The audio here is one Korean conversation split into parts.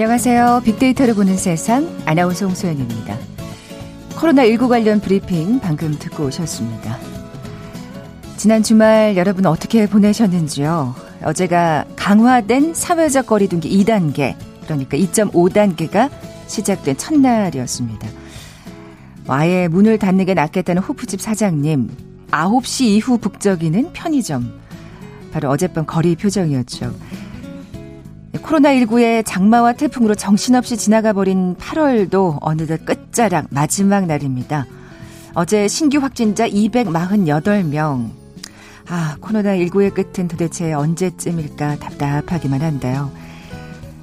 안녕하세요. 빅데이터를 보는 세상 아나운서 홍소연입니다. 코로나19 관련 브리핑 방금 듣고 오셨습니다. 지난 주말 여러분 어떻게 보내셨는지요? 어제가 강화된 사회적 거리두기 2단계, 그러니까 2.5단계가 시작된 첫날이었습니다. 아예 문을 닫는 게 낫겠다는 호프집 사장님, 9시 이후 북적이는 편의점. 바로 어젯밤 거리 표정이었죠. 코로나19의 장마와 태풍으로 정신없이 지나가 버린 8월도 어느덧 끝자락 마지막 날입니다. 어제 신규 확진자 248명. 아, 코로나19의 끝은 도대체 언제쯤일까 답답하기만 한데요.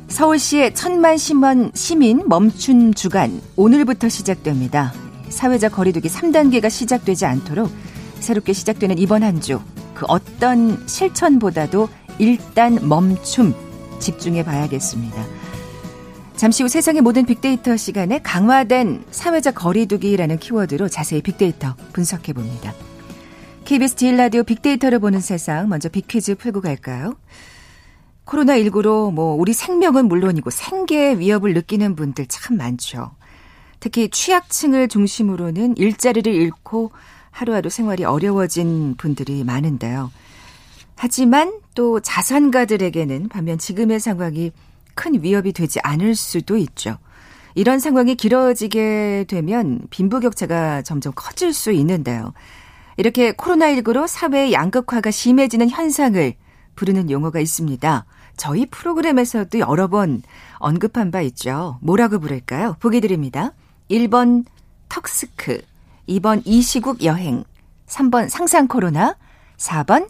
서울시의 천만 시민, 시민 멈춘 주간 오늘부터 시작됩니다. 사회적 거리두기 3단계가 시작되지 않도록 새롭게 시작되는 이번 한 주 그 어떤 실천보다도 일단 멈춤 집중해 봐야겠습니다. 잠시 후 세상의 모든 빅데이터 시간에 강화된 사회적 거리두기라는 키워드로 자세히 빅데이터 분석해 봅니다. KBS 제일 라디오 빅데이터를 보는 세상 먼저 빅퀴즈 풀고 갈까요? 코로나19로 뭐 우리 생명은 물론이고 생계의 위협을 느끼는 분들 참 많죠. 특히 취약층을 중심으로는 일자리를 잃고 하루하루 생활이 어려워진 분들이 많은데요. 하지만 또 자산가들에게는 반면 지금의 상황이 큰 위협이 되지 않을 수도 있죠. 이런 상황이 길어지게 되면 빈부격차가 점점 커질 수 있는데요. 이렇게 코로나19로 사회의 양극화가 심해지는 현상을 부르는 용어가 있습니다. 저희 프로그램에서도 여러 번 언급한 바 있죠. 뭐라고 부를까요? 보기 드립니다. 1번 턱스크, 2번 이시국 여행, 3번 상상 코로나, 4번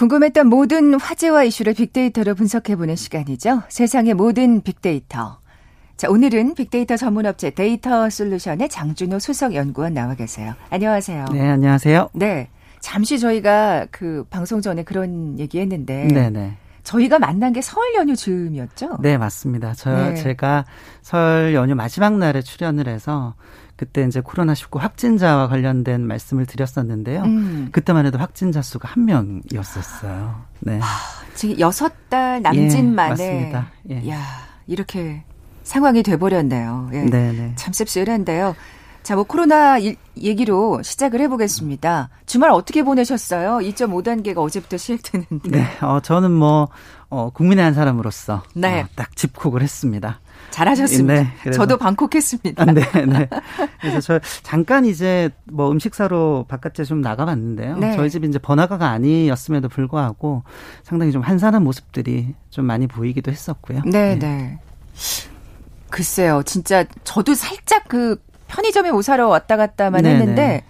궁금했던 모든 화제와 이슈를 빅데이터로 분석해보는 시간이죠. 세상의 모든 빅데이터. 자, 오늘은 빅데이터 전문업체 데이터 솔루션의 장준호 수석 연구원 나와 계세요. 안녕하세요. 네, 안녕하세요. 네. 잠시 저희가 그 방송 전에 그런 얘기 했는데. 네네. 저희가 만난 게 설 연휴 즈음이었죠? 네, 맞습니다. 저, 네. 제가 설 연휴 마지막 날에 출연을 해서 그때 이제 코로나19 확진자와 관련된 말씀을 드렸었는데요. 음. 그때만 해도 확진자 수가 한 명이었었어요. 네. 아, 지금 여섯 달 남짓 만에. 예, 맞습니다. 예. 야, 이렇게 상황이 돼버렸네요. 예. 네네. 네. 참 씁쓸한데요. 자, 뭐 코로나 얘기로 시작을 해보겠습니다. 주말 어떻게 보내셨어요? 2.5단계가 어제부터 시작되는데. 네, 어, 저는 뭐, 어, 국민의 한 사람으로서. 네. 어, 딱 집콕을 했습니다. 잘하셨습니다. 네, 저도 방콕했습니다. 네, 네. 그래서 저 잠깐 이제 뭐 음식 사러 바깥에 좀 나가봤는데요. 네. 저희 집이 이제 번화가가 아니었음에도 불구하고 상당히 좀 한산한 모습들이 좀 많이 보이기도 했었고요. 네, 네. 네. 글쎄요, 진짜 저도 살짝 그 편의점에 뭐 사러 왔다 갔다만 네네. 했는데 네.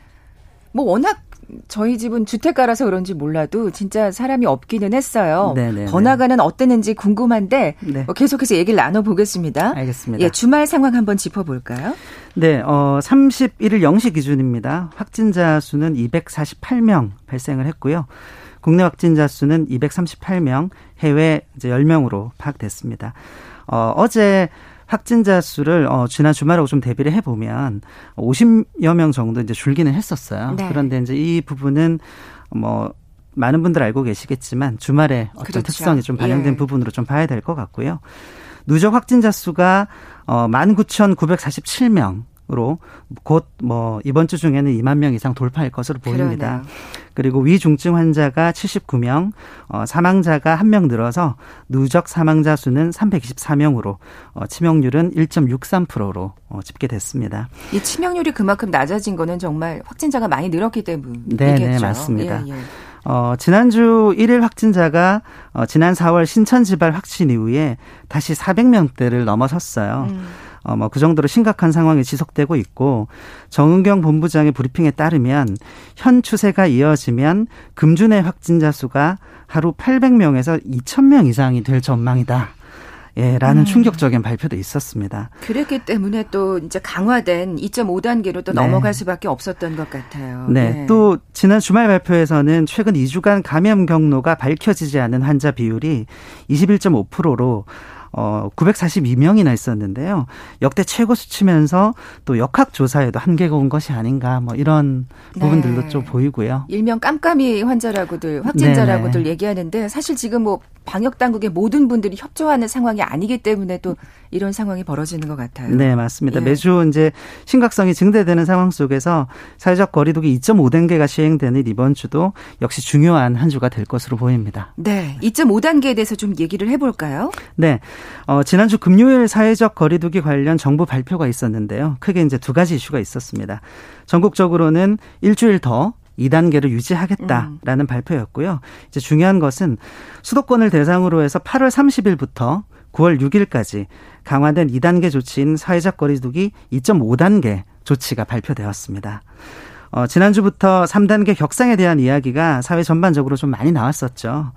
뭐 워낙 저희 집은 주택가라서 그런지 몰라도 진짜 사람이 없기는 했어요. 네네. 번화가는 어땠는지 궁금한데 네. 뭐 계속해서 얘기를 나눠보겠습니다. 알겠습니다. 예, 주말 상황 한번 짚어볼까요? 네, 어, 31일 0시 기준입니다. 확진자 수는 248명 발생을 했고요. 국내 확진자 수는 238명, 해외 이제 10명으로 파악됐습니다. 어, 어제 확진자 수를 어, 지난 주말하고 좀 대비를 해보면 50여 명 정도 이제 줄기는 했었어요. 네. 그런데 이제 이 부분은 뭐 많은 분들 알고 계시겠지만 주말에 어떤 그렇죠. 특성이 좀 반영된 예. 부분으로 좀 봐야 될 것 같고요. 누적 확진자 수가 어 19,947명 으로 곧 뭐 이번 주 중에는 2만 명 이상 돌파할 것으로 보입니다. 그러네요. 그리고 위중증 환자가 79명, 어, 사망자가 1명 늘어서 누적 사망자 수는 324명으로 어, 치명률은 1.63%로 어, 집계됐습니다. 이 치명률이 그만큼 낮아진 거는 정말 확진자가 많이 늘었기 때문이겠죠. 네, 네 맞습니다. 예, 예. 어, 지난주 1일 확진자가 어, 지난 4월 신천 지발 확진 이후에 다시 400명대를 넘어섰어요. 음. 어, 뭐, 그 정도로 심각한 상황이 지속되고 있고, 정은경 본부장의 브리핑에 따르면, 현 추세가 이어지면, 내 확진자 수가 하루 800명에서 2,000명 이상이 될 전망이다. 예, 라는 음. 충격적인 발표도 있었습니다. 그랬기 때문에 또 이제 강화된 2.5단계로 또 네. 넘어갈 수밖에 없었던 것 같아요. 네. 네. 또 지난 주말 발표에서는 최근 2주간 감염 경로가 밝혀지지 않은 환자 비율이 21.5%로 어 942명이나 있었는데요. 역대 최고 수치면서 또 역학 조사에도 한계가 온 것이 아닌가 뭐 이런 부분들도 네. 좀 보이고요. 일명 깜깜이 환자라고들 확진자라고들 네네. 얘기하는데 사실 지금 뭐 방역 당국의 모든 분들이 협조하는 상황이 아니기 때문에 또 이런 상황이 벌어지는 것 같아요. 네, 맞습니다. 예. 매주 이제 심각성이 증대되는 상황 속에서 사회적 거리두기 2.5단계가 시행되는 이번 주도 역시 중요한 한 주가 될 것으로 보입니다. 네, 2.5단계에 대해서 좀 얘기를 해볼까요? 네, 어, 지난주 금요일 사회적 거리두기 관련 정부 발표가 있었는데요. 크게 이제 두 가지 이슈가 있었습니다. 전국적으로는 일주일 더 2단계를 유지하겠다라는 음. 발표였고요. 이제 중요한 것은 수도권을 대상으로 해서 8월 30일부터 9월 6일까지 강화된 2단계 조치인 사회적 거리두기 2.5단계 조치가 발표되었습니다. 어, 지난주부터 3단계 격상에 대한 이야기가 사회 전반적으로 좀 많이 나왔었죠.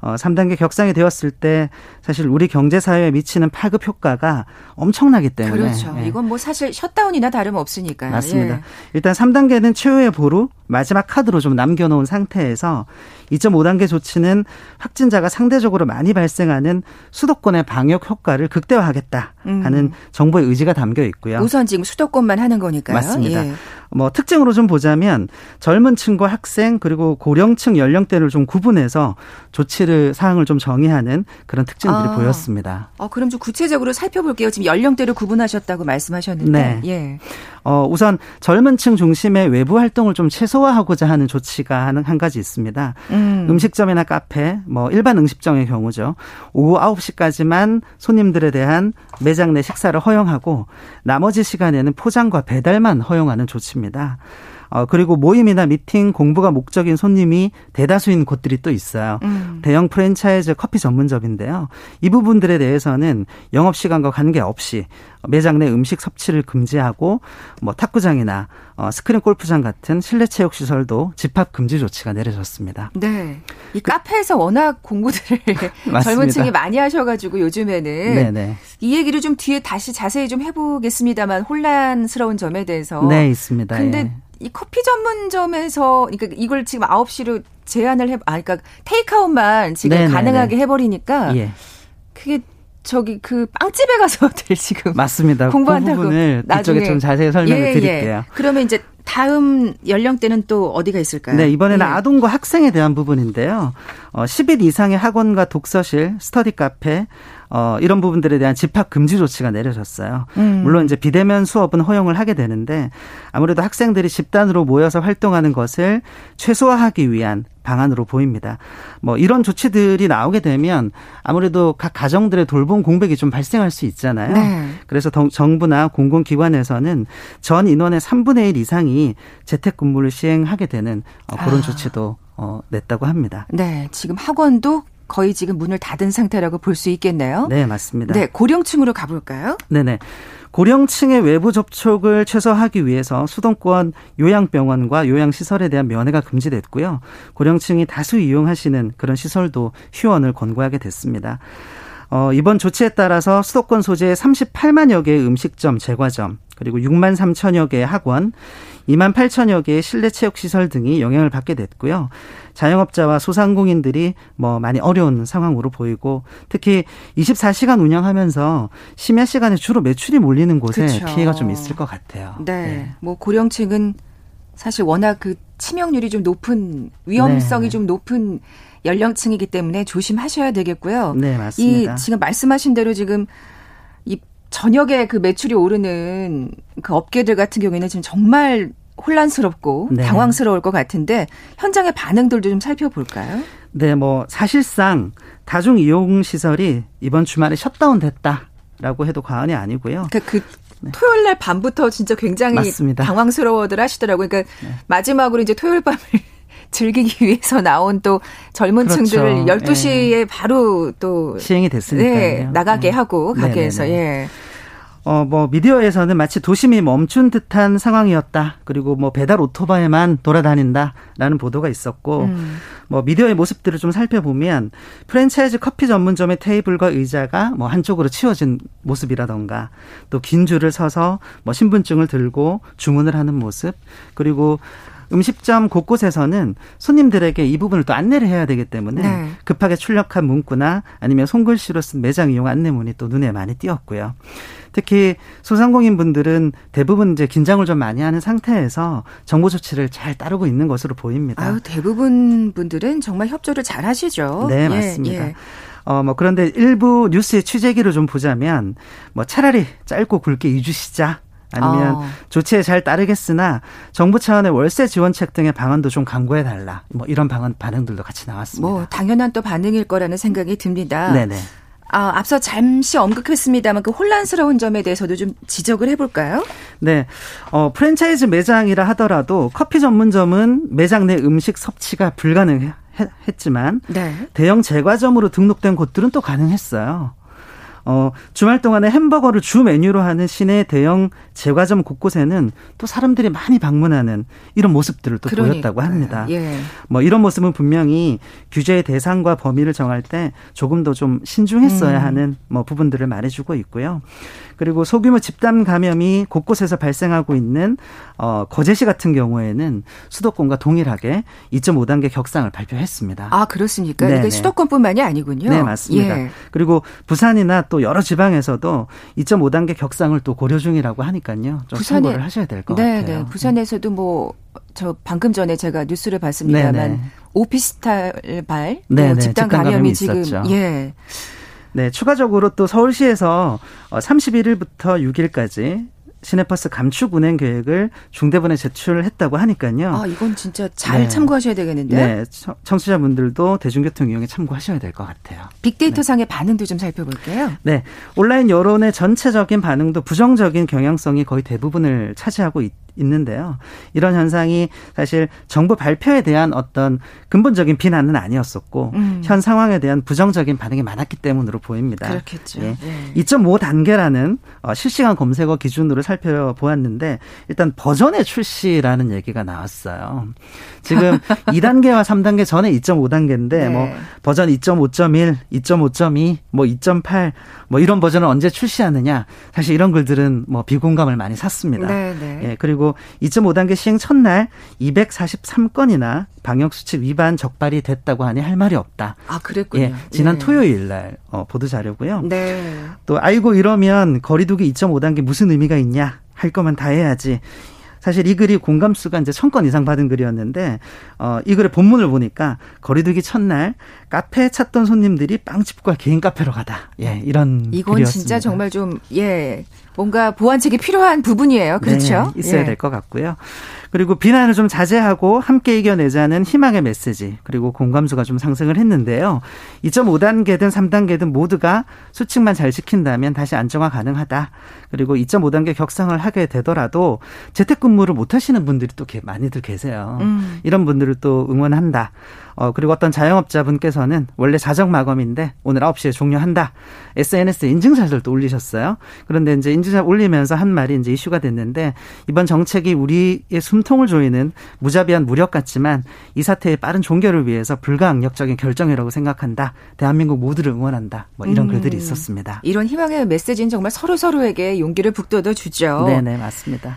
어, 3단계 격상이 되었을 때 사실 우리 경제 사회에 미치는 파급 효과가 엄청나기 때문에 그렇죠. 예. 이건 뭐 사실 셧다운이나 다름 없으니까요. 맞습니다. 예. 일단 3단계는 최후의 보루 마지막 카드로 좀 남겨놓은 상태에서 2.5단계 조치는 확진자가 상대적으로 많이 발생하는 수도권의 방역 효과를 극대화하겠다 하는 음. 정부의 의지가 담겨 있고요. 우선 지금 수도권만 하는 거니까요. 맞습니다. 예. 뭐 특징으로 좀 보자면 젊은 층과 학생 그리고 고령층 연령대를 좀 구분해서 조치를 사항을 좀 정의하는 그런 특징들이 아. 보였습니다. 어, 그럼 좀 구체적으로 살펴볼게요. 지금 연령대를 구분하셨다고 말씀하셨는데. 네. 예. 어, 우선 젊은 층 중심의 외부 활동을 좀 최소화하고자 하는 조치가 한, 한 가지 있습니다. 음. 식점이나 카페, 뭐 일반 음식점의 경우죠. 오후 9시까지만 손님들에 대한 매장 내 식사를 허용하고 나머지 시간에는 포장과 배달만 허용하는 조치입니다. 어, 그리고 모임이나 미팅, 공부가 목적인 손님이 대다수인 곳들이 또 있어요. 음. 대형 프랜차이즈 커피 전문점인데요. 이 부분들에 대해서는 영업 시간과 관계없이 매장 내 음식 섭취를 금지하고 뭐 탁구장이나 어, 스크린 골프장 같은 실내 체육 시설도 집합 금지 조치가 내려졌습니다. 네. 이 카페에서 워낙 공부들을 젊은 층이 많이 하셔 가지고 요즘에는 네네. 이 얘기를 좀 뒤에 다시 자세히 좀 해보겠습니다만 혼란스러운 점에 대해서. 네, 있습니다. 근데 예. 이 커피 전문점에서 그러니까 이걸 지금 9시로 제한을 해 아 그러니까 테이크아웃만 지금 네네네. 가능하게 해 버리니까 예. 그게 저기 그 빵집에 가서들 지금 맞습니다. 공부한다고 그 부분을 나중에 좀 자세히 설명을 예, 예. 드릴게요. 예. 그러면 이제 다음 연령대는 또 어디가 있을까요? 네, 이번에는 예. 아동과 학생에 대한 부분인데요. 어, 10일 이상의 학원과 독서실, 스터디 카페, 어, 이런 부분들에 대한 집합 금지 조치가 내려졌어요. 음. 물론 이제 비대면 수업은 허용을 하게 되는데 아무래도 학생들이 집단으로 모여서 활동하는 것을 최소화하기 위한 방안으로 보입니다. 뭐 이런 조치들이 나오게 되면 아무래도 각 가정들의 돌봄 공백이 좀 발생할 수 있잖아요. 네. 그래서 정부나 공공기관에서는 전 인원의 3분의 1 이상이 재택근무를 시행하게 되는 어, 그런 아. 조치도 어, 냈다고 합니다. 네, 지금 학원도 거의 지금 문을 닫은 상태라고 볼 수 있겠네요. 네, 맞습니다. 네, 고령층으로 가볼까요? 네네. 고령층의 외부 접촉을 최소화하기 위해서 수도권 요양병원과 요양시설에 대한 면회가 금지됐고요. 고령층이 다수 이용하시는 그런 시설도 휴원을 권고하게 됐습니다. 어, 이번 조치에 따라서 수도권 소재의 38만여 개의 음식점, 제과점, 그리고 6만 3천여 개의 학원, 2만 8천여 개의 실내 체육 시설 등이 영향을 받게 됐고요. 자영업자와 소상공인들이 뭐 많이 어려운 상황으로 보이고 특히 24시간 운영하면서 심야 시간에 주로 매출이 몰리는 곳에 그렇죠. 피해가 좀 있을 것 같아요. 네. 네. 뭐 고령층은 사실 워낙 그 치명률이 좀 높은 위험성이 네. 좀 높은 연령층이기 때문에 조심하셔야 되겠고요. 네, 맞습니다. 이 지금 말씀하신 대로 지금 이 저녁에 그 매출이 오르는 그 업계들 같은 경우에는 지금 정말 혼란스럽고 네. 당황스러울 것 같은데 현장의 반응들도 좀 살펴볼까요? 네, 뭐 사실상 다중 이용 시설이 이번 주말에 셧다운 됐다라고 해도 과언이 아니고요. 그러니까 그 네. 토요일 날 밤부터 진짜 굉장히 맞습니다. 당황스러워들 하시더라고요. 그러니까 네. 마지막으로 이제 토요일 밤을 즐기기 위해서 나온 또 젊은 그렇죠. 층들을 12시에 예. 바로 또 시행이 됐으니까요. 네, 나가게 음. 하고 가게에서 예. 어, 뭐, 미디어에서는 마치 도심이 멈춘 듯한 상황이었다. 그리고 뭐, 배달 오토바이만 돌아다닌다. 라는 보도가 있었고, 음. 뭐, 미디어의 모습들을 좀 살펴보면, 프랜차이즈 커피 전문점의 테이블과 의자가 뭐, 한쪽으로 치워진 모습이라던가, 또 긴 줄을 서서 뭐, 신분증을 들고 주문을 하는 모습, 그리고 음식점 곳곳에서는 손님들에게 이 부분을 또 안내를 해야 되기 때문에 네. 급하게 출력한 문구나 아니면 손글씨로 쓴 매장 이용 안내문이 또 눈에 많이 띄었고요. 특히 소상공인 분들은 대부분 이제 긴장을 좀 많이 하는 상태에서 정보 조치를 잘 따르고 있는 것으로 보입니다. 아유, 대부분 분들은 정말 협조를 잘 하시죠. 네, 예, 맞습니다. 예. 어, 뭐, 그런데 일부 뉴스의 취재기를 좀 보자면, 뭐, 차라리 짧고 굵게 잊으시자. 아니면 어. 조치에 잘 따르겠으나 정부 차원의 월세 지원책 등의 방안도 좀 강구해 달라. 뭐 이런 방안 반응들도 같이 나왔습니다. 뭐 당연한 또 반응일 거라는 생각이 듭니다. 네네. 아, 앞서 잠시 언급했습니다만 그 혼란스러운 점에 대해서도 좀 지적을 해볼까요? 네. 어, 프랜차이즈 매장이라 하더라도 커피 전문점은 매장 내 음식 섭취가 불가능했지만 네. 대형 제과점으로 등록된 곳들은 또 가능했어요. 어, 주말 동안에 햄버거를 주 메뉴로 하는 시내 대형 제과점 곳곳에는 또 사람들이 많이 방문하는 이런 모습들을 또 그러니까요. 보였다고 합니다. 예. 뭐 이런 모습은 분명히 규제의 대상과 범위를 정할 때 조금 더 좀 신중했어야 음. 하는 뭐 부분들을 말해주고 있고요. 그리고 소규모 집단 감염이 곳곳에서 발생하고 있는 어 거제시 같은 경우에는 수도권과 동일하게 2.5단계 격상을 발표했습니다. 아 그렇습니까? 이게 수도권뿐만이 아니군요. 네 맞습니다. 예. 그리고 부산이나 또 여러 지방에서도 2.5단계 격상을 또 고려 중이라고 하니까요. 좀 부산에, 참고를 하셔야 될것 네, 같아요. 네, 부산에서도 뭐 저 방금 전에 제가 뉴스를 봤습니다만 네네. 오피스탈 발 네, 집단, 감염이, 감염이 지금. 예. 네, 추가적으로 또 서울시에서 31일부터 어, 6일까지 시내버스 감축 운행 계획을 중대본에 제출했다고 하니까요. 아, 이건 진짜 잘 네. 참고하셔야 되겠는데. 네, 청취자분들도 대중교통 이용에 참고하셔야 될 것 같아요. 빅데이터 네. 상의 반응도 좀 살펴볼게요. 네, 온라인 여론의 전체적인 반응도 부정적인 경향성이 거의 대부분을 차지하고 있, 있는데요. 이런 현상이 사실 정부 발표에 대한 어떤 근본적인 비난은 아니었었고 음. 현 상황에 대한 부정적인 반응이 많았기 때문으로 보입니다. 그렇겠죠. 예. 네. 2.5 단계라는 어, 실시간 검색어 기준으로 살펴보았는데 일단 버전의 출시라는 얘기가 나왔어요. 지금 2단계와 3단계 전에 2.5단계인데 네. 뭐 버전 2.5.1, 2.5.2, 뭐 2.8, 뭐 이런 버전을 언제 출시하느냐 사실 이런 글들은 뭐 비공감을 많이 샀습니다. 네, 네. 예, 그리고 2.5단계 시행 첫날 243건이나 방역 수칙 위반 적발이 됐다고 하니 할 말이 없다. 아 그랬군요. 예, 지난 네. 토요일 날 어, 보도 자료고요. 네. 또 아이고 이러면 거리두기 2.5단계 무슨 의미가 있냐 할 거면 다 해야지. 사실 이 글이 공감수가 이제 천 건 이상 받은 글이었는데 어, 이 글의 본문을 보니까 거리두기 첫날 카페에 찾던 손님들이 빵집과 개인 카페로 가다. 예, 이런 이건 글이었습니다. 진짜 정말 좀 예. 뭔가 보완책이 필요한 부분이에요. 그렇죠? 네, 있어야 예. 될것 같고요. 그리고 비난을 좀 자제하고 함께 이겨내자는 희망의 메시지 그리고 공감수가 좀 상승을 했는데요. 2.5단계든 3단계든 모두가 수칙만 잘 지킨다면 다시 안정화 가능하다. 그리고 2.5단계 격상을 하게 되더라도 재택근무를 못 하시는 분들이 또 많이들 계세요. 음. 이런 분들을 또 응원한다. 어, 그리고 어떤 자영업자분께서는 원래 자정 마감인데 오늘 9시에 종료한다. SNS에 인증샷을 또 올리셨어요. 그런데 이제 인증샷 올리면서 한 말이 이제 이슈가 됐는데 이번 정책이 우리의 숨통을 조이는 무자비한 무력 같지만 이 사태의 빠른 종결을 위해서 불가항력적인 결정이라고 생각한다. 대한민국 모두를 응원한다. 뭐 이런 음. 글들이 있었습니다. 이런 희망의 메시지는 정말 서로 서로에게 용기를 북돋워 주죠. 네 네 맞습니다.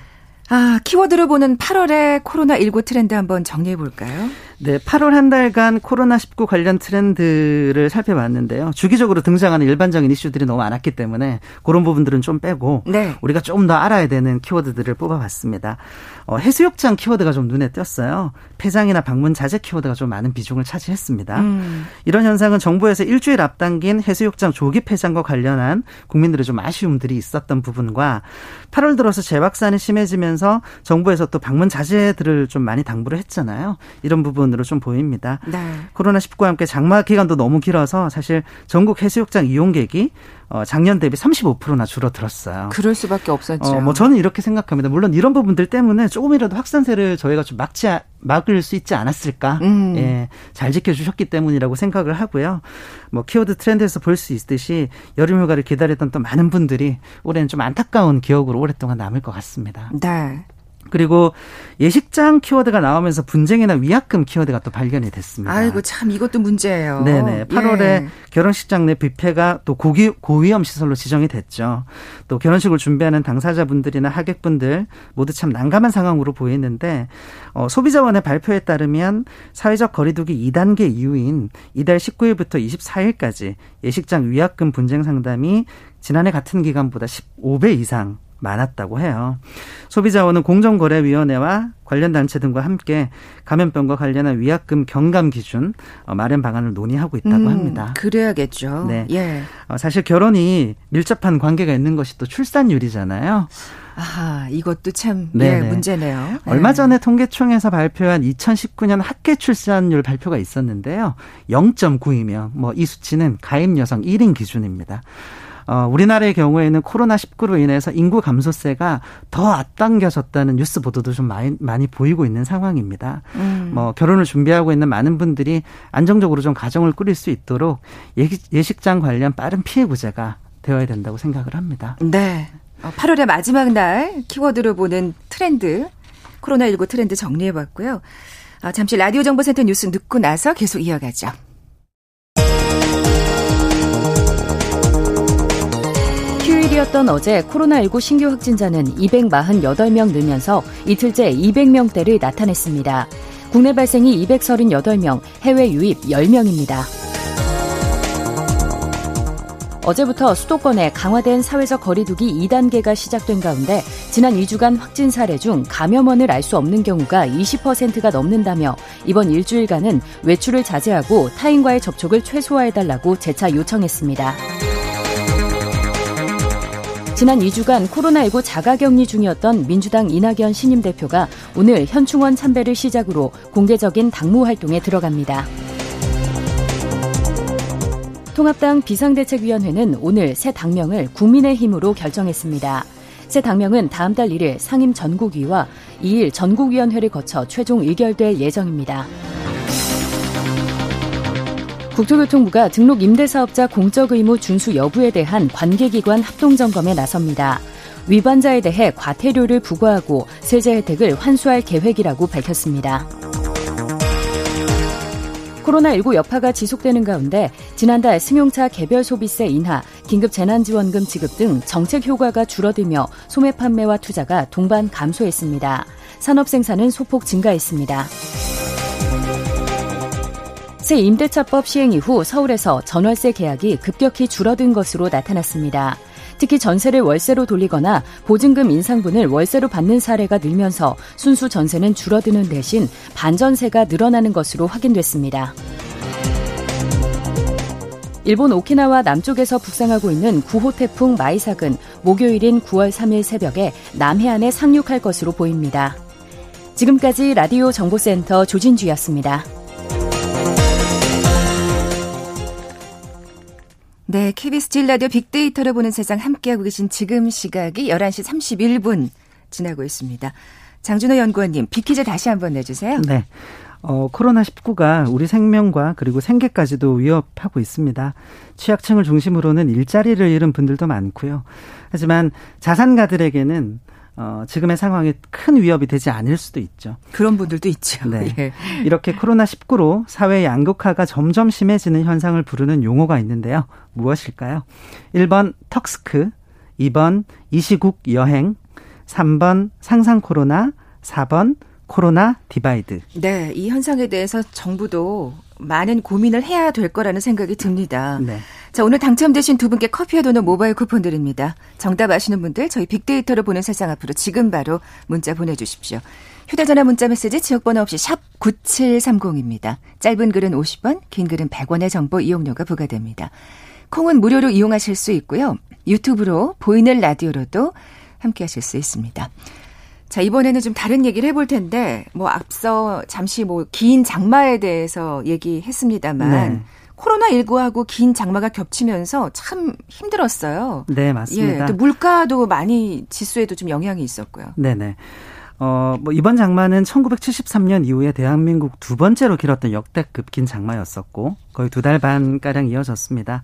아, 키워드로 보는 8월의 코로나19 트렌드 한번 정리해 볼까요? 네, 8월 한 달간 코로나19 관련 트렌드를 살펴봤는데요. 주기적으로 등장하는 일반적인 이슈들이 너무 많았기 때문에 그런 부분들은 좀 빼고 네. 우리가 조금 더 알아야 되는 키워드들을 뽑아봤습니다. 어, 해수욕장 키워드가 좀 눈에 띄었어요. 폐장이나 방문 자제 키워드가 좀 많은 비중을 차지했습니다. 음. 이런 현상은 정부에서 일주일 앞당긴 해수욕장 조기 폐장과 관련한 국민들의 좀 아쉬움들이 있었던 부분과 8월 들어서 재확산이 심해지면서 정부에서 또 방문 자제들을 좀 많이 당부를 했잖아요. 이런 부분 부분으로 좀 보입니다. 네. 코로나19와 함께 장마 기간도 너무 길어서 사실 전국 해수욕장 이용객이 어, 작년 대비 35%나 줄어들었어요. 그럴 수밖에 없었죠. 어, 뭐 저는 이렇게 생각합니다. 물론 이런 부분들 때문에 조금이라도 확산세를 저희가 좀 막지 막을 수 있지 않았을까? 음. 예, 잘 지켜주셨기 때문이라고 생각을 하고요. 뭐 키워드 트렌드에서 볼 수 있듯이 여름 휴가를 기다렸던 또 많은 분들이 올해는 좀 안타까운 기억으로 오랫동안 남을 것 같습니다. 네. 그리고 예식장 키워드가 나오면서 분쟁이나 위약금 키워드가 또 발견이 됐습니다. 아이고 참 이것도 문제예요. 네네. 8월에 예. 결혼식장 내 뷔페가 또 고기, 고위험 시설로 지정이 됐죠. 또 결혼식을 준비하는 당사자분들이나 하객분들 모두 참 난감한 상황으로 보이는데 어, 소비자원의 발표에 따르면 사회적 거리두기 2단계 이후인 이달 19일부터 24일까지 예식장 위약금 분쟁 상담이 지난해 같은 기간보다 15배 이상 많았다고 해요. 소비자원은 공정거래위원회와 관련 단체 등과 함께 감염병과 관련한 위약금 경감 기준 어, 마련 방안을 논의하고 있다고 음, 합니다. 그래야겠죠. 네. 예. 어, 사실 결혼이 밀접한 관계가 있는 것이 또 출산율이잖아요. 아, 이것도 참 예, 문제네요. 네. 얼마 전에 통계청에서 발표한 2019년 학계 출산율 발표가 있었는데요. 0.9이며 뭐이 수치는 가입 여성 1인 기준입니다. 어, 우리나라의 경우에는 코로나19로 인해서 인구 감소세가 더 앞당겨졌다는 뉴스 보도도 좀 많이, 많이 보이고 있는 상황입니다. 음. 뭐 결혼을 준비하고 있는 많은 분들이 안정적으로 좀 가정을 꾸릴 수 있도록 예식장 관련 빠른 피해 구제가 되어야 된다고 생각을 합니다. 네. 8월의 어, 마지막 날 키워드로 보는 트렌드, 코로나19 트렌드 정리해봤고요. 어, 잠시 라디오 정보센터 뉴스 듣고 나서 계속 이어가죠. 휴일이었던 어제 코로나19 신규 확진자는 248명 늘면서 이틀째 200명대를 나타냈습니다. 국내 발생이 238명, 해외 유입 10명입니다. 어제부터 수도권에 강화된 사회적 거리두기 2단계가 시작된 가운데 지난 2주간 확진 사례 중 감염원을 알 수 없는 경우가 20%가 넘는다며 이번 일주일간은 외출을 자제하고 타인과의 접촉을 최소화해달라고 재차 요청했습니다. 지난 2주간 코로나19 자가격리 중이었던 민주당 이낙연 신임 대표가 오늘 현충원 참배를 시작으로 공개적인 당무 활동에 들어갑니다. 통합당 비상대책위원회는 오늘 새 당명을 국민의힘으로 결정했습니다. 새 당명은 다음 달 1일 상임 전국위와 2일 전국위원회를 거쳐 최종 의결될 예정입니다. 국토교통부가 등록 임대사업자 공적 의무 준수 여부에 대한 관계기관 합동점검에 나섭니다. 위반자에 대해 과태료를 부과하고 세제 혜택을 환수할 계획이라고 밝혔습니다. 코로나19 여파가 지속되는 가운데 지난달 승용차 개별 소비세 인하, 긴급 재난지원금 지급 등 정책 효과가 줄어들며 소매 판매와 투자가 동반 감소했습니다. 산업 생산은 소폭 증가했습니다. 새 임대차법 시행 이후 서울에서 전월세 계약이 급격히 줄어든 것으로 나타났습니다. 특히 전세를 월세로 돌리거나 보증금 인상분을 월세로 받는 사례가 늘면서 순수 전세는 줄어드는 대신 반전세가 늘어나는 것으로 확인됐습니다. 일본 오키나와 남쪽에서 북상하고 있는 9호 태풍 마이삭은 목요일인 9월 3일 새벽에 남해안에 상륙할 것으로 보입니다. 지금까지 라디오 정보센터 조진주였습니다. 네, KBS 질 라디오 빅데이터를 보는 세상 함께하고 계신 지금 시각이 11시 31분 지나고 있습니다. 장준호 연구원님, 빅퀴즈 다시 한번 내주세요. 네. 어, 코로나19가 우리 생명과 그리고 생계까지도 위협하고 있습니다. 취약층을 중심으로는 일자리를 잃은 분들도 많고요. 하지만 자산가들에게는 어, 지금의 상황이 큰 위협이 되지 않을 수도 있죠. 그런 분들도 있죠. 네. 예. 이렇게 코로나19로 사회 양극화가 점점 심해지는 현상을 부르는 용어가 있는데요. 무엇일까요? 1번 턱스크, 2번 이시국 여행, 3번 상상 코로나, 4번 코로나 divide. 네, 이 현상에 대해서 정부도 많은 고민을 해야 될 거라는 생각이 듭니다. 네. 자, 오늘 당첨되신 두 분께 커피와 도넛 모바일 쿠폰 드립니다. 정답 아시는 분들 저희 빅데이터로 보는 세상 앞으로 지금 바로 문자 보내주십시오. 휴대전화 문자 메시지 지역번호 없이 샵 9730입니다. 짧은 글은 50원, 긴 글은 100원의 정보 이용료가 부과됩니다. 콩은 무료로 이용하실 수 있고요. 유튜브로 보이는 라디오로도 함께 하실 수 있습니다. 자, 이번에는 좀 다른 얘기를 해볼 텐데, 뭐, 앞서 잠시 뭐, 긴 장마에 대해서 얘기했습니다만, 네. 코로나19하고 긴 장마가 겹치면서 참 힘들었어요. 네, 맞습니다. 예, 또 물가도 많이 지수에도 좀 영향이 있었고요. 네네. 어, 뭐, 이번 장마는 1973년 이후에 대한민국 두 번째로 길었던 역대급 긴 장마였었고, 거의 두 달 반가량 이어졌습니다.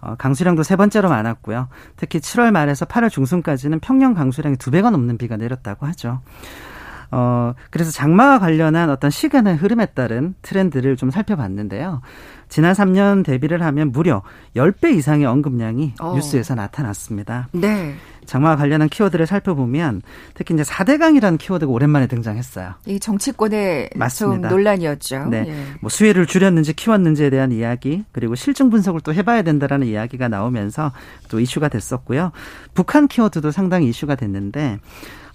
어, 강수량도 세 번째로 많았고요. 특히 7월 말에서 8월 중순까지는 평년 강수량이 두 배가 넘는 비가 내렸다고 하죠. 어, 그래서 장마와 관련한 어떤 시간의 흐름에 따른 트렌드를 좀 살펴봤는데요. 지난 3년 대비를 하면 무려 10배 이상의 언급량이 어. 뉴스에서 나타났습니다. 네. 장마와 관련한 키워드를 살펴보면 특히 이제 4대강이라는 키워드가 오랜만에 등장했어요. 이 정치권의 맞습니다. 좀 논란이었죠. 네. 예. 뭐 수혜를 줄였는지 키웠는지에 대한 이야기 그리고 실증 분석을 또 해봐야 된다라는 이야기가 나오면서 또 이슈가 됐었고요. 북한 키워드도 상당히 이슈가 됐는데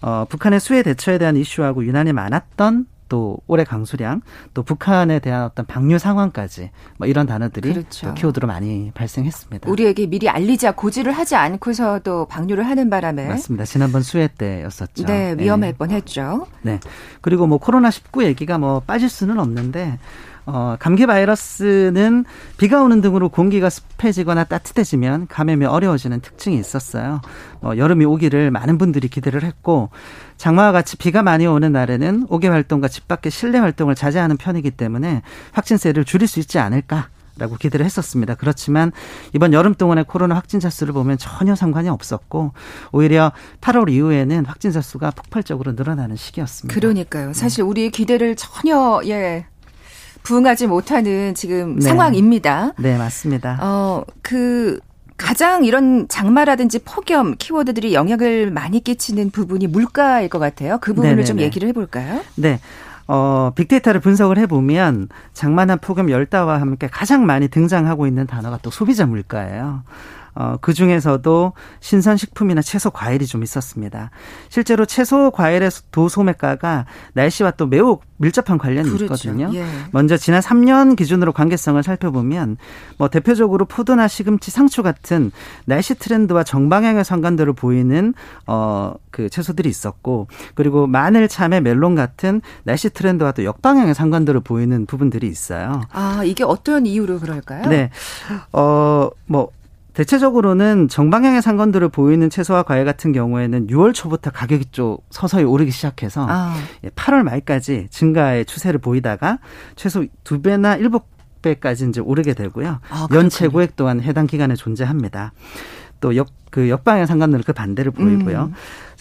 어, 북한의 수혜 대처에 대한 이슈하고 유난히 많았던 또 올해 강수량, 또 북한에 대한 어떤 방류 상황까지 뭐 이런 단어들이 그렇죠. 키워드로 많이 발생했습니다. 우리에게 미리 알리자 고지를 하지 않고서도 방류를 하는 바람에 맞습니다. 지난번 수해 때였었죠. 네, 위험할 네. 뻔했죠. 네. 그리고 뭐 코로나 19 얘기가 뭐 빠질 수는 없는데 어, 감기 바이러스는 비가 오는 등으로 공기가 습해지거나 따뜻해지면 감염이 어려워지는 특징이 있었어요. 뭐 여름이 오기를 많은 분들이 기대를 했고 장마와 같이 비가 많이 오는 날에는 옥외 활동과 집 밖의 실내 활동을 자제하는 편이기 때문에 확진세를 줄일 수 있지 않을까 라고 기대를 했었습니다. 그렇지만 이번 여름 동안의 코로나 확진자 수를 보면 전혀 상관이 없었고 오히려 8월 이후에는 확진자 수가 폭발적으로 늘어나는 시기였습니다. 그러니까요. 사실 우리의 기대를 전혀 예 부응하지 못하는 지금 네. 상황입니다. 네, 맞습니다. 어, 그 가장 이런 장마라든지 폭염 키워드들이 영향을 많이 끼치는 부분이 물가일 것 같아요. 그 부분을 네네네. 좀 얘기를 해볼까요? 네. 어, 빅데이터를 분석을 해보면 장마나 폭염 열다와 함께 가장 많이 등장하고 있는 단어가 또 소비자 물가예요. 어, 그 중에서도 신선식품이나 채소, 과일이 좀 있었습니다. 실제로 채소, 과일의 도소매가가 날씨와 또 매우 밀접한 관련이 그렇죠. 있거든요. 예. 먼저 지난 3년 기준으로 관계성을 살펴보면 뭐 대표적으로 포도나 시금치, 상추 같은 날씨 트렌드와 정방향의 상관들을 보이는 어 그 채소들이 있었고 그리고 마늘, 참외, 멜론 같은 날씨 트렌드와 또 역방향의 상관들을 보이는 부분들이 있어요. 아, 이게 어떤 이유로 그럴까요? 네. 어 뭐 대체적으로는 정방향의 상관들을 보이는 채소와 과일 같은 경우에는 6월 초부터 가격이 좀 서서히 오르기 시작해서 아. 8월 예, 말까지 증가의 추세를 보이다가 최소 2배나 7배까지 이제 오르게 되고요. 아, 연 최고액 또한 해당 기간에 존재합니다. 또 역, 그 역방향 상관들은 그 반대를 보이고요. 음.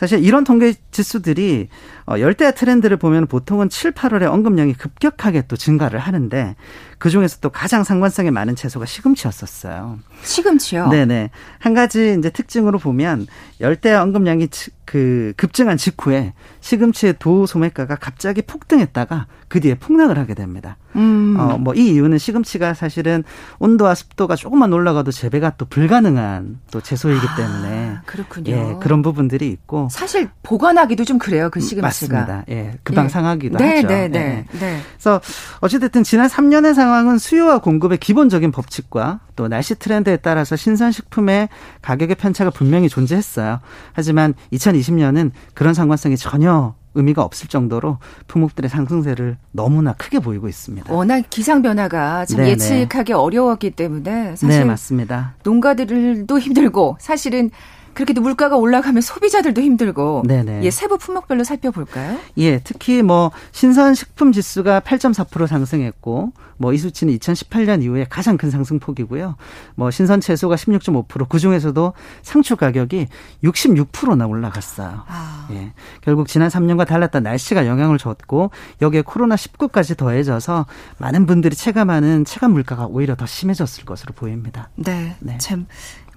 사실 이런 통계 지수들이 어, 열대 트렌드를 보면 보통은 7, 8월에 언급량이 급격하게 또 증가를 하는데 그 중에서 또 가장 상관성이 많은 채소가 시금치였었어요. 시금치요? 네네. 한 가지 이제 특징으로 보면 열대 언급량이 그 급증한 직후에 시금치의 도 소매가가 갑자기 폭등했다가 그 뒤에 폭락을 하게 됩니다. 음. 어, 뭐 이 이유는 시금치가 사실은 온도와 습도가 조금만 올라가도 재배가 또 불가능한 또 채소이기 아, 때문에 아, 그렇군요. 예, 그런 부분들이 있고 사실 보관하기도 좀 그래요 그 시금치가. 맞습니다. 예, 금방 예. 상하기도 네, 하죠. 네, 네, 네. 네. 그래서 어찌됐든 지난 3년의 상황은 수요와 공급의 기본적인 법칙과 또 날씨 트렌드에 따라서 신선식품의 가격의 편차가 분명히 존재했어요. 하지만 2020년은 그런 상관성이 전혀 의미가 없을 정도로 품목들의 상승세를 너무나 크게 보이고 있습니다. 워낙 기상 변화가 참 예측하기 어려웠기 때문에 사실 네, 맞습니다. 농가들도 힘들고 사실은 그렇게 물가가 올라가면 소비자들도 힘들고 네네. 예, 세부 품목별로 살펴볼까요? 예, 특히 뭐 신선 식품 지수가 8.4% 상승했고 뭐 이 수치는 2018년 이후에 가장 큰 상승폭이고요. 뭐 신선 채소가 16.5%, 그 중에서도 상추 가격이 66%나 올라갔어요. 아. 예. 결국 지난 3년과 달랐던 날씨가 영향을 줬고 여기에 코로나 19까지 더해져서 많은 분들이 체감하는 체감 물가가 오히려 더 심해졌을 것으로 보입니다. 네. 네. 참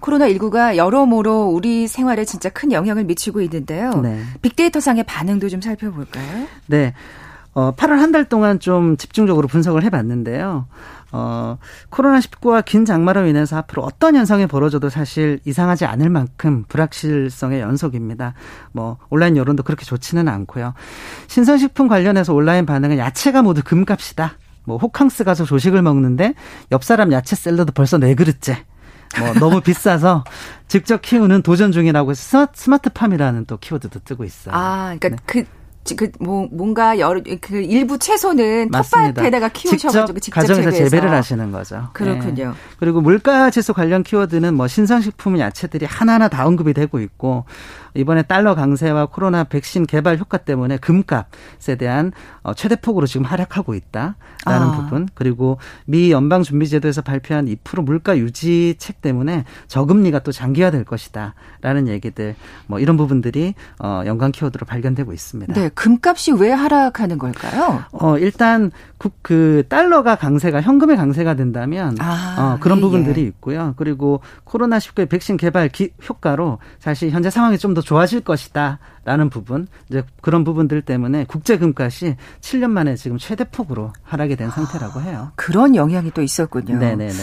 코로나19가 여러모로 우리 생활에 진짜 큰 영향을 미치고 있는데요. 네. 빅데이터상의 반응도 좀 살펴볼까요? 네. 어, 8월 한 달 동안 좀 집중적으로 분석을 해봤는데요. 어, 코로나19와 긴 장마로 인해서 앞으로 어떤 현상이 벌어져도 사실 이상하지 않을 만큼 불확실성의 연속입니다. 뭐, 온라인 여론도 그렇게 좋지는 않고요. 신선식품 관련해서 온라인 반응은 야채가 모두 금값이다. 뭐, 호캉스 가서 조식을 먹는데 옆 사람 야채 샐러드 벌써 네 그릇째. 뭐 너무 비싸서 직접 키우는 도전 중이라고 해서 스마트팜이라는 또 키워드도 뜨고 있어요. 아, 그러니까 네. 그 그 뭐 뭔가 여러 그 일부 채소는 텃밭에다가 키우셔가지고 직접, 가정에서 재배해서. 재배를 하시는 거죠. 그렇군요. 네. 그리고 물가 지수 관련 키워드는 뭐 신선식품 야채들이 하나하나 다 언급이 되고 있고 이번에 달러 강세와 코로나 백신 개발 효과 때문에 금값에 대한 어, 최대폭으로 지금 하락하고 있다라는 아. 부분 그리고 미 연방준비제도에서 발표한 2% 물가 유지책 때문에 저금리가 또 장기화될 것이다라는 얘기들 뭐 이런 부분들이 어, 연관 키워드로 발견되고 있습니다. 네, 금값이 왜 하락하는 걸까요? 어 일단 그, 그 달러가 강세가 현금의 강세가 된다면 아, 어, 그런 예, 부분들이 예. 있고요. 그리고 코로나 19 백신 개발 기, 효과로 사실 현재 상황이 좀 더 좋아질 것이다 라는 부분 이제 그런 부분들 때문에 국제 금값이 7년 만에 지금 최대폭으로 하락이 된 상태라고 해요. 그런 영향이 또 있었군요. 네네네.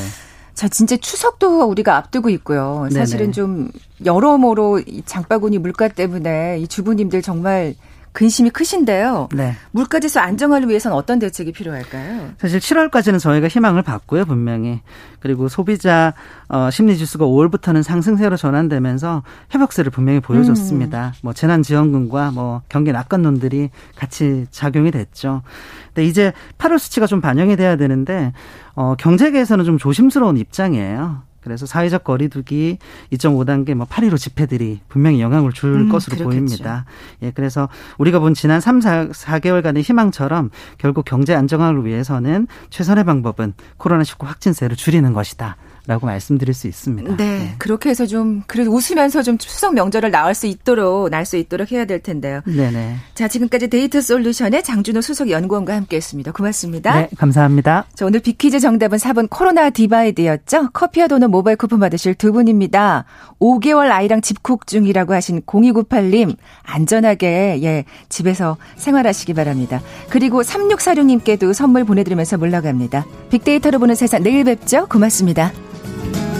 자, 진짜 추석도 우리가 앞두고 있고요. 사실은 네네. 좀 여러모로 장바구니 물가 때문에 이 주부님들 정말 근심이 크신데요. 네. 물가지수 안정화를 위해서는 어떤 대책이 필요할까요? 사실 7월까지는 저희가 희망을 받고요, 분명히. 그리고 소비자 어, 심리 지수가 5월부터는 상승세로 전환되면서 회복세를 분명히 보여줬습니다. 음. 뭐 재난지원금과 뭐 경기 낙관론들이 같이 작용이 됐죠. 근데 이제 8월 수치가 좀 반영이 돼야 되는데 어, 경제계에서는 좀 조심스러운 입장이에요. 그래서 사회적 거리두기 2.5단계 뭐 8.15 집회들이 분명히 영향을 줄 음, 것으로 그렇겠죠. 보입니다. 예, 그래서 우리가 본 지난 3, 4, 4개월간의 희망처럼 결국 경제 안정화를 위해서는 최선의 방법은 코로나19 확진세를 줄이는 것이다. 라고 말씀드릴 수 있습니다. 네, 네. 그렇게 해서 좀 그래도 웃으면서 좀 추석 명절을 나올 수 있도록 날 수 있도록 해야 될 텐데요. 네네. 자, 지금까지 데이터 솔루션의 장준호 수석 연구원과 함께했습니다. 고맙습니다. 네, 감사합니다. 자, 오늘 빅퀴즈 정답은 4번 코로나 divide였죠. 커피와 도넛 모바일 쿠폰 받으실 두 분입니다. 5개월 아이랑 집콕 중이라고 하신 0298님 안전하게 예 집에서 생활하시기 바랍니다. 그리고 3646님께도 선물 보내드리면서 물러갑니다. 빅데이터로 보는 세상 내일 뵙죠. 고맙습니다. Bye.